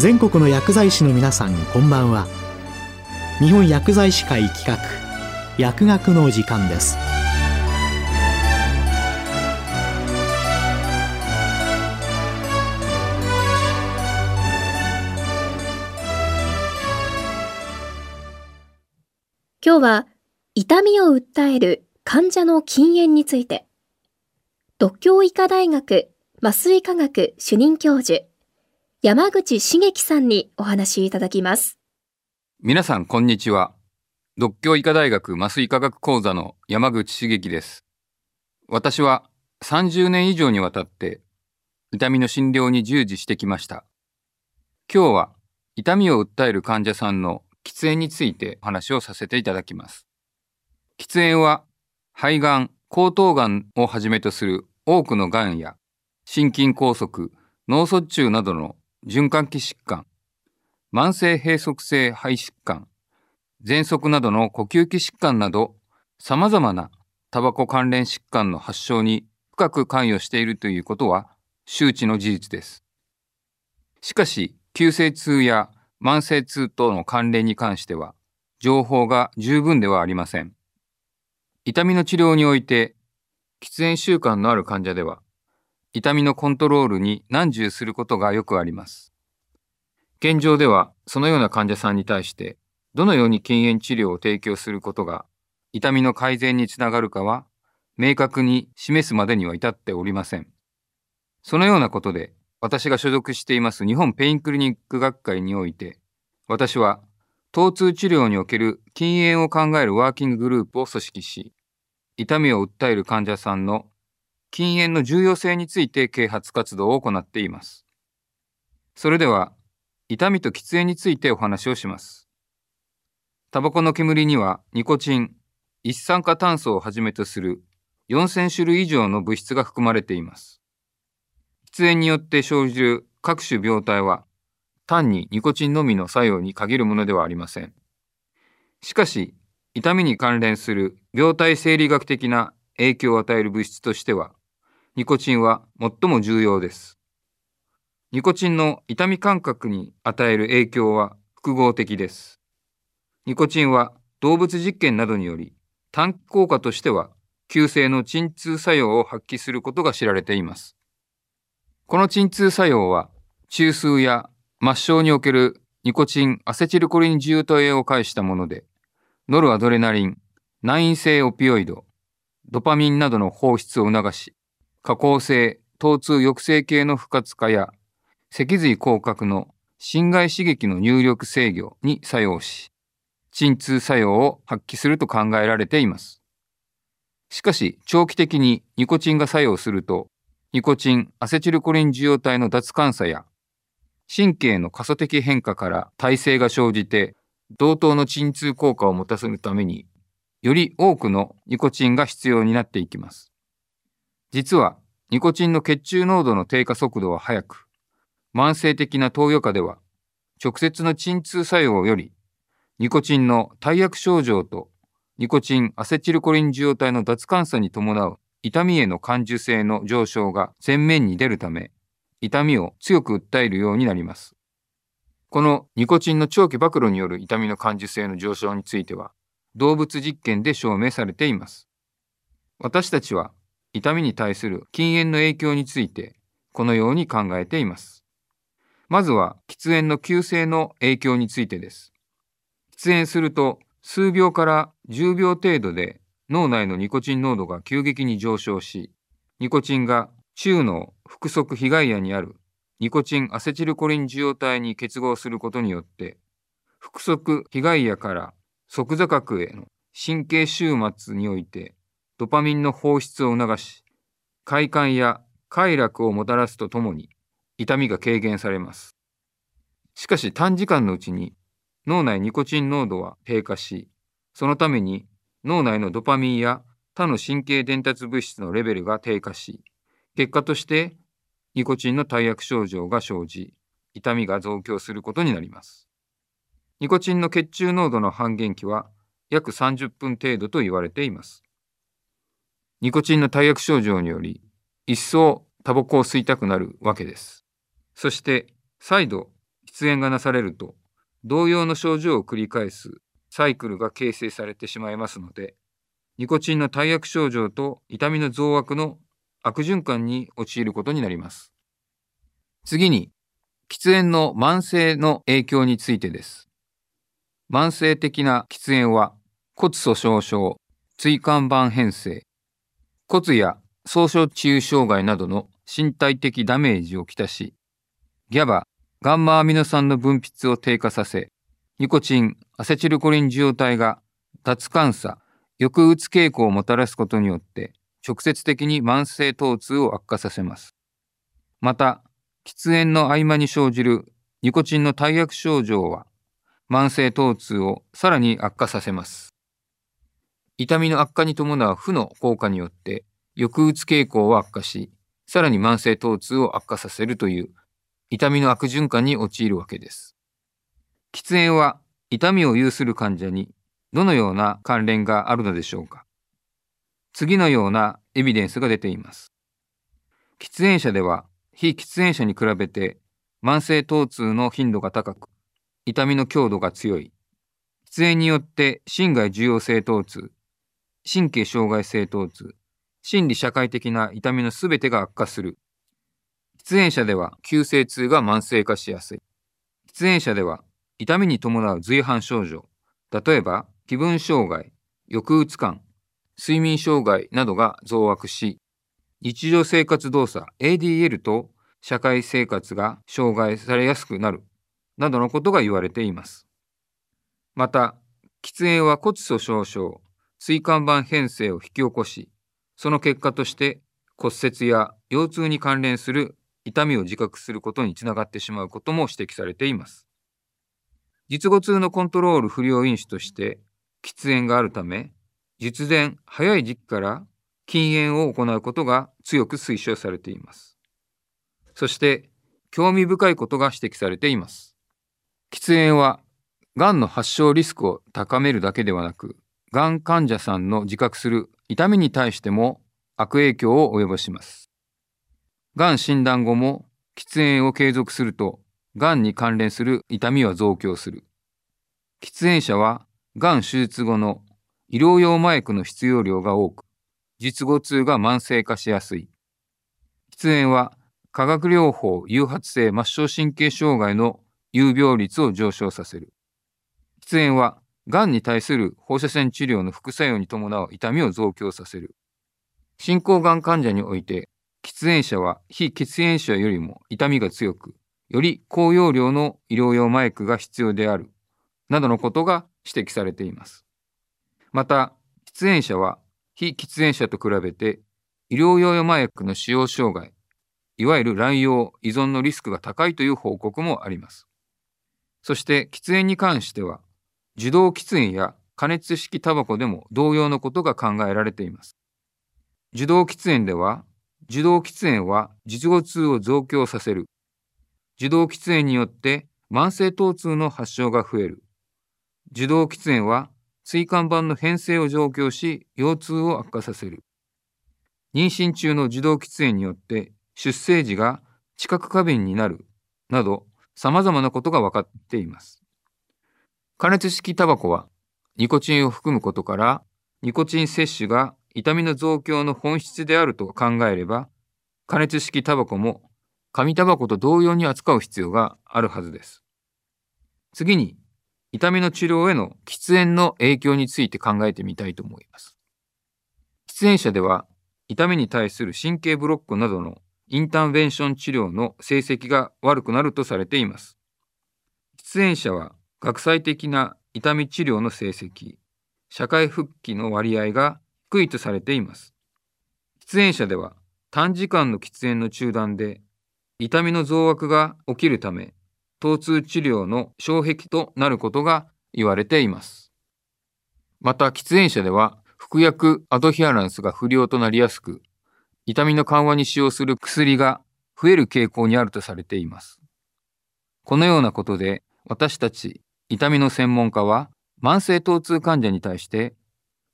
全国の薬剤師の皆さんこんばんは。日本薬剤師会企画薬学の時間です。今日は痛みを訴える患者の禁煙について。独協医科大学麻酔科学主任教授山口茂樹さんにお話いただきます。皆さんこんにちは。独協医科大学麻酔科学講座の山口茂樹です。私は30年以上にわたって痛みの診療に従事してきました。今日は痛みを訴える患者さんの喫煙についてお話をさせていただきます。喫煙は肺がん、喉頭がんをはじめとする多くのがんや心筋梗塞、脳卒中などの循環器疾患、慢性閉塞性肺疾患、喘息などの呼吸器疾患など様々なタバコ関連疾患の発症に深く関与しているということは周知の事実です。しかし、急性痛や慢性痛との関連に関しては、情報が十分ではありません。痛みの治療において、喫煙習慣のある患者では、痛みのコントロールに難重することがよくあります。現状では、そのような患者さんに対して、どのように禁煙治療を提供することが、痛みの改善につながるかは、明確に示すまでには至っておりません。そのようなことで、私が所属しています日本ペインクリニック学会において、私は、疼痛治療における禁煙を考えるワーキンググループを組織し、痛みを訴える患者さんの禁煙の重要性について啓発活動を行っています。それでは、痛みと喫煙についてお話をします。タバコの煙にはニコチン、一酸化炭素をはじめとする4000種類以上の物質が含まれています。喫煙によって生じる各種病態は単にニコチンのみの作用に限るものではありません。しかし、痛みに関連する病態生理学的な影響を与える物質としては、ニコチンは最も重要です。ニコチンの痛み感覚に与える影響は複合的です。ニコチンは動物実験などにより短期効果としては急性の鎮痛作用を発揮することが知られています。この鎮痛作用は、中枢や末梢におけるニコチンアセチルコリン受容体を介したもので、ノルアドレナリン、内因性オピオイド、ドパミンなどの放出を促し、加工性、疼痛抑制系の不活化や、脊髄広角の侵害刺激の入力制御に作用し、鎮痛作用を発揮すると考えられています。しかし、長期的にニコチンが作用すると、ニコチン、アセチルコリン受容体の脱感作や、神経の過疎的変化から耐性が生じて、同等の鎮痛効果を持たせるために、より多くのニコチンが必要になっていきます。実は、ニコチンの血中濃度の低下速度は速く、慢性的な投与下では、直接の鎮痛作用より、ニコチンの大薬症状とニコチンアセチルコリン受容体の脱感作に伴う痛みへの感受性の上昇が前面に出るため、痛みを強く訴えるようになります。このニコチンの長期暴露による痛みの感受性の上昇については、動物実験で証明されています。私たちは痛みに対する禁煙の影響について、このように考えています。まずは喫煙の急性の影響についてです。喫煙すると数秒から10秒程度で脳内のニコチン濃度が急激に上昇し、ニコチンが中脳腹側被害野にあるニコチンアセチルコリン受容体に結合することによって、腹側被害野から側座角への神経終末においてドパミンの放出を促し、快感や快楽をもたらすとともに痛みが軽減されます。しかし短時間のうちに脳内ニコチン濃度は低下し、そのために脳内のドパミンや他の神経伝達物質のレベルが低下し、結果としてニコチンの大薬症状が生じ、痛みが増強することになります。ニコチンの血中濃度の半減期は約30分程度と言われています。ニコチンの大薬症状により、一層タバコを吸いたくなるわけです。そして、再度、喫煙がなされると、同様の症状を繰り返すサイクルが形成されてしまいますので、ニコチンの大薬症状と痛みの増悪の悪循環に陥ることになります。次に、喫煙の慢性の影響についてです。慢性的な喫煙は骨粗鬆症、椎間板変性、骨や総症治癒障害などの身体的ダメージをきたし、ギャバ、ガンマアミノ酸の分泌を低下させ、ニコチン、アセチルコリン受容体が脱感作、抑うつ傾向をもたらすことによって直接的に慢性疼痛を悪化させます。また、喫煙の合間に生じるニコチンの大薬症状は慢性疼痛をさらに悪化させます。痛みの悪化に伴う負の効果によって抑うつ傾向を悪化し、さらに慢性疼痛を悪化させるという痛みの悪循環に陥るわけです。喫煙は痛みを有する患者にどのような関連があるのでしょうか次のようなエビデンスが出ています。喫煙者では非喫煙者に比べて慢性疼痛の頻度が高く、痛みの強度が強い。喫煙によって心外受容性疼痛、神経障害性疼痛、心理社会的な痛みのすべてが悪化する。喫煙者では急性痛が慢性化しやすい。喫煙者では痛みに伴う随伴症状、例えば気分障害、抑うつ感、睡眠障害などが増悪し、日常生活動作 ADL と社会生活が障害されやすくなるなどのことが言われています。また、喫煙は骨粗鬆症、椎間板変性を引き起こし、その結果として骨折や腰痛に関連する痛みを自覚することにつながってしまうことも指摘されています。術後痛のコントロール不良因子として喫煙があるため、術前早い時期から禁煙を行うことが強く推奨されています。そして興味深いことが指摘されています。喫煙はがんの発症リスクを高めるだけではなく、がん患者さんの自覚する痛みに対しても悪影響を及ぼします。がん診断後も喫煙を継続すると、がんに関連する痛みは増強する。喫煙者は、がん手術後の医療用マイクの必要量が多く、術後痛が慢性化しやすい。喫煙は、化学療法誘発性末梢神経障害の有病率を上昇させる。喫煙は、がんに対する放射線治療の副作用に伴う痛みを増強させる。進行がん患者において、喫煙者は非喫煙者よりも痛みが強く、より高容量の医療用マイクが必要である、などのことが指摘されています。また、喫煙者は非喫煙者と比べて、医療用用マイクの使用障害、いわゆる乱用、依存のリスクが高いという報告もあります。そして喫煙に関しては、受動喫煙や加熱式タバコでも同様のことが考えられています。受動喫煙では、受動喫煙は術後痛を増強させる。受動喫煙によって慢性疼痛の発症が増える。受動喫煙は椎間板の変性を増強し、腰痛を悪化させる。妊娠中の受動喫煙によって出生時が知覚過敏になるなど様々なことが分かっています。加熱式タバコはニコチンを含むことからニコチン摂取が痛みの増強の本質であると考えれば、加熱式タバコも紙タバコと同様に扱う必要があるはずです。次に、痛みの治療への喫煙の影響について考えてみたいと思います。喫煙者では、痛みに対する神経ブロックなどのインターベンション治療の成績が悪くなるとされています。喫煙者は学際的な痛み治療の成績、社会復帰の割合が低いとされています。喫煙者では短時間の喫煙の中断で痛みの増悪が起きるため、疼痛治療の障壁となることが言われています。また、喫煙者では服薬アドヒアランスが不良となりやすく、痛みの緩和に使用する薬が増える傾向にあるとされています。このようなことで、私たち痛みの専門家は、慢性疼痛患者に対して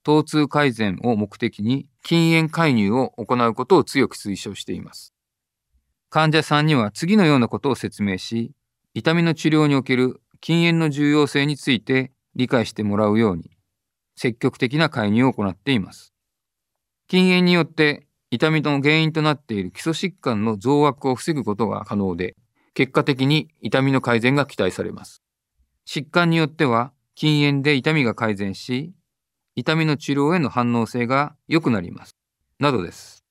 疼痛改善を目的に禁煙介入を行うことを強く推奨しています。患者さんには次のようなことを説明し、痛みの治療における禁煙の重要性について理解してもらうように積極的な介入を行っています。禁煙によって痛みの原因となっている基礎疾患の増悪を防ぐことが可能で、結果的に痛みの改善が期待されます。疾患によっては禁煙で痛みが改善し、痛みの治療への反応性が良くなります。などです。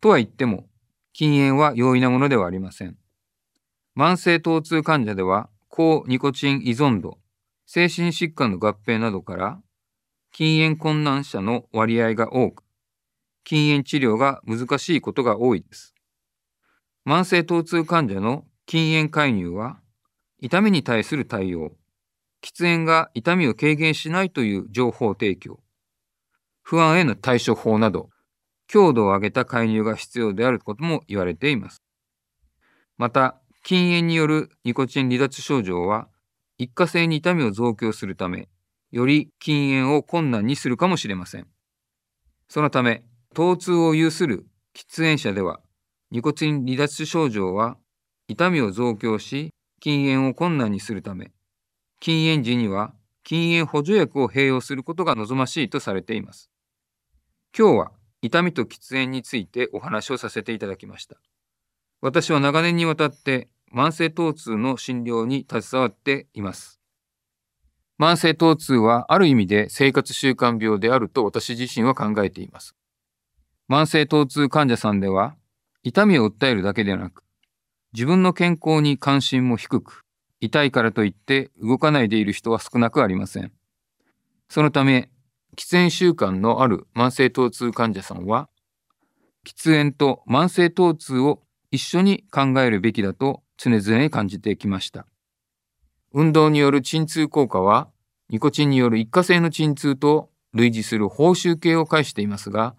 とは言っても、禁煙は容易なものではありません。慢性疼痛患者では、高ニコチン依存度、精神疾患の合併などから、禁煙困難者の割合が多く、禁煙治療が難しいことが多いです。慢性疼痛患者の禁煙介入は、痛みに対する対応、喫煙が痛みを軽減しないという情報提供、不安への対処法など、強度を上げた介入が必要であることも言われています。また、禁煙によるニコチン離脱症状は、一過性に痛みを増強するため、より禁煙を困難にするかもしれません。そのため、疼痛を有する喫煙者では、ニコチン離脱症状は痛みを増強し、禁煙を困難にするため、禁煙時には禁煙補助薬を併用することが望ましいとされています。今日は痛みと喫煙についてお話をさせていただきました。私は長年にわたって慢性疼痛の診療に携わっています。慢性疼痛はある意味で生活習慣病であると私自身は考えています。慢性疼痛患者さんでは痛みを訴えるだけでなく自分の健康に関心も低く痛いからといって動かないでいる人は少なくありません。そのため喫煙習慣のある慢性疼痛患者さんは喫煙と慢性疼痛を一緒に考えるべきだと常々感じてきました。運動による鎮痛効果はニコチンによる一過性の鎮痛と類似する報酬系を介していますが、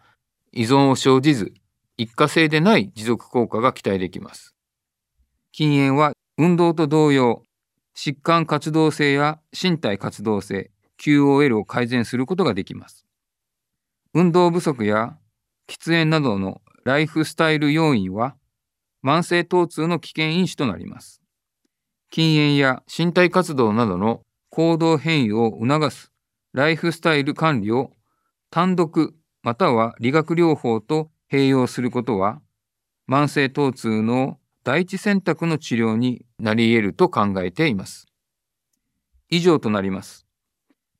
依存を生じず、一過性でない持続効果が期待できます。禁煙は運動と同様、疾患活動性や身体活動性、QOL を改善することができます。運動不足や喫煙などのライフスタイル要因は慢性疼痛の危険因子となります。禁煙や身体活動などの行動変異を促すライフスタイル管理を単独または理学療法と併用することは、慢性疼痛の第一選択の治療になり得ると考えています。以上となります。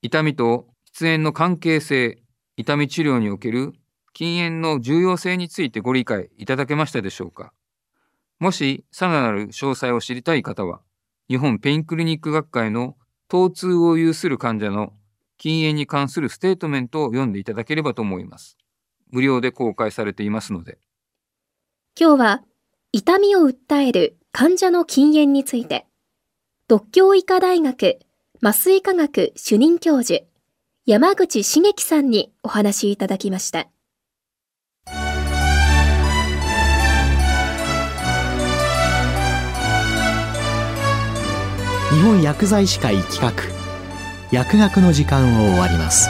痛みと喫煙の関係性、痛み治療における禁煙の重要性についてご理解いただけましたでしょうかもし、さらなる詳細を知りたい方は、日本ペインクリニック学会の疼痛を有する患者の禁煙に関するステートメントを読んでいただければと思います。無料で公開されていますので。今日は痛みを訴える患者の禁煙について、独協医科大学麻酔科学主任教授山口茂樹さんにお話いただきました。日本薬剤師会企画薬学の時間を終わります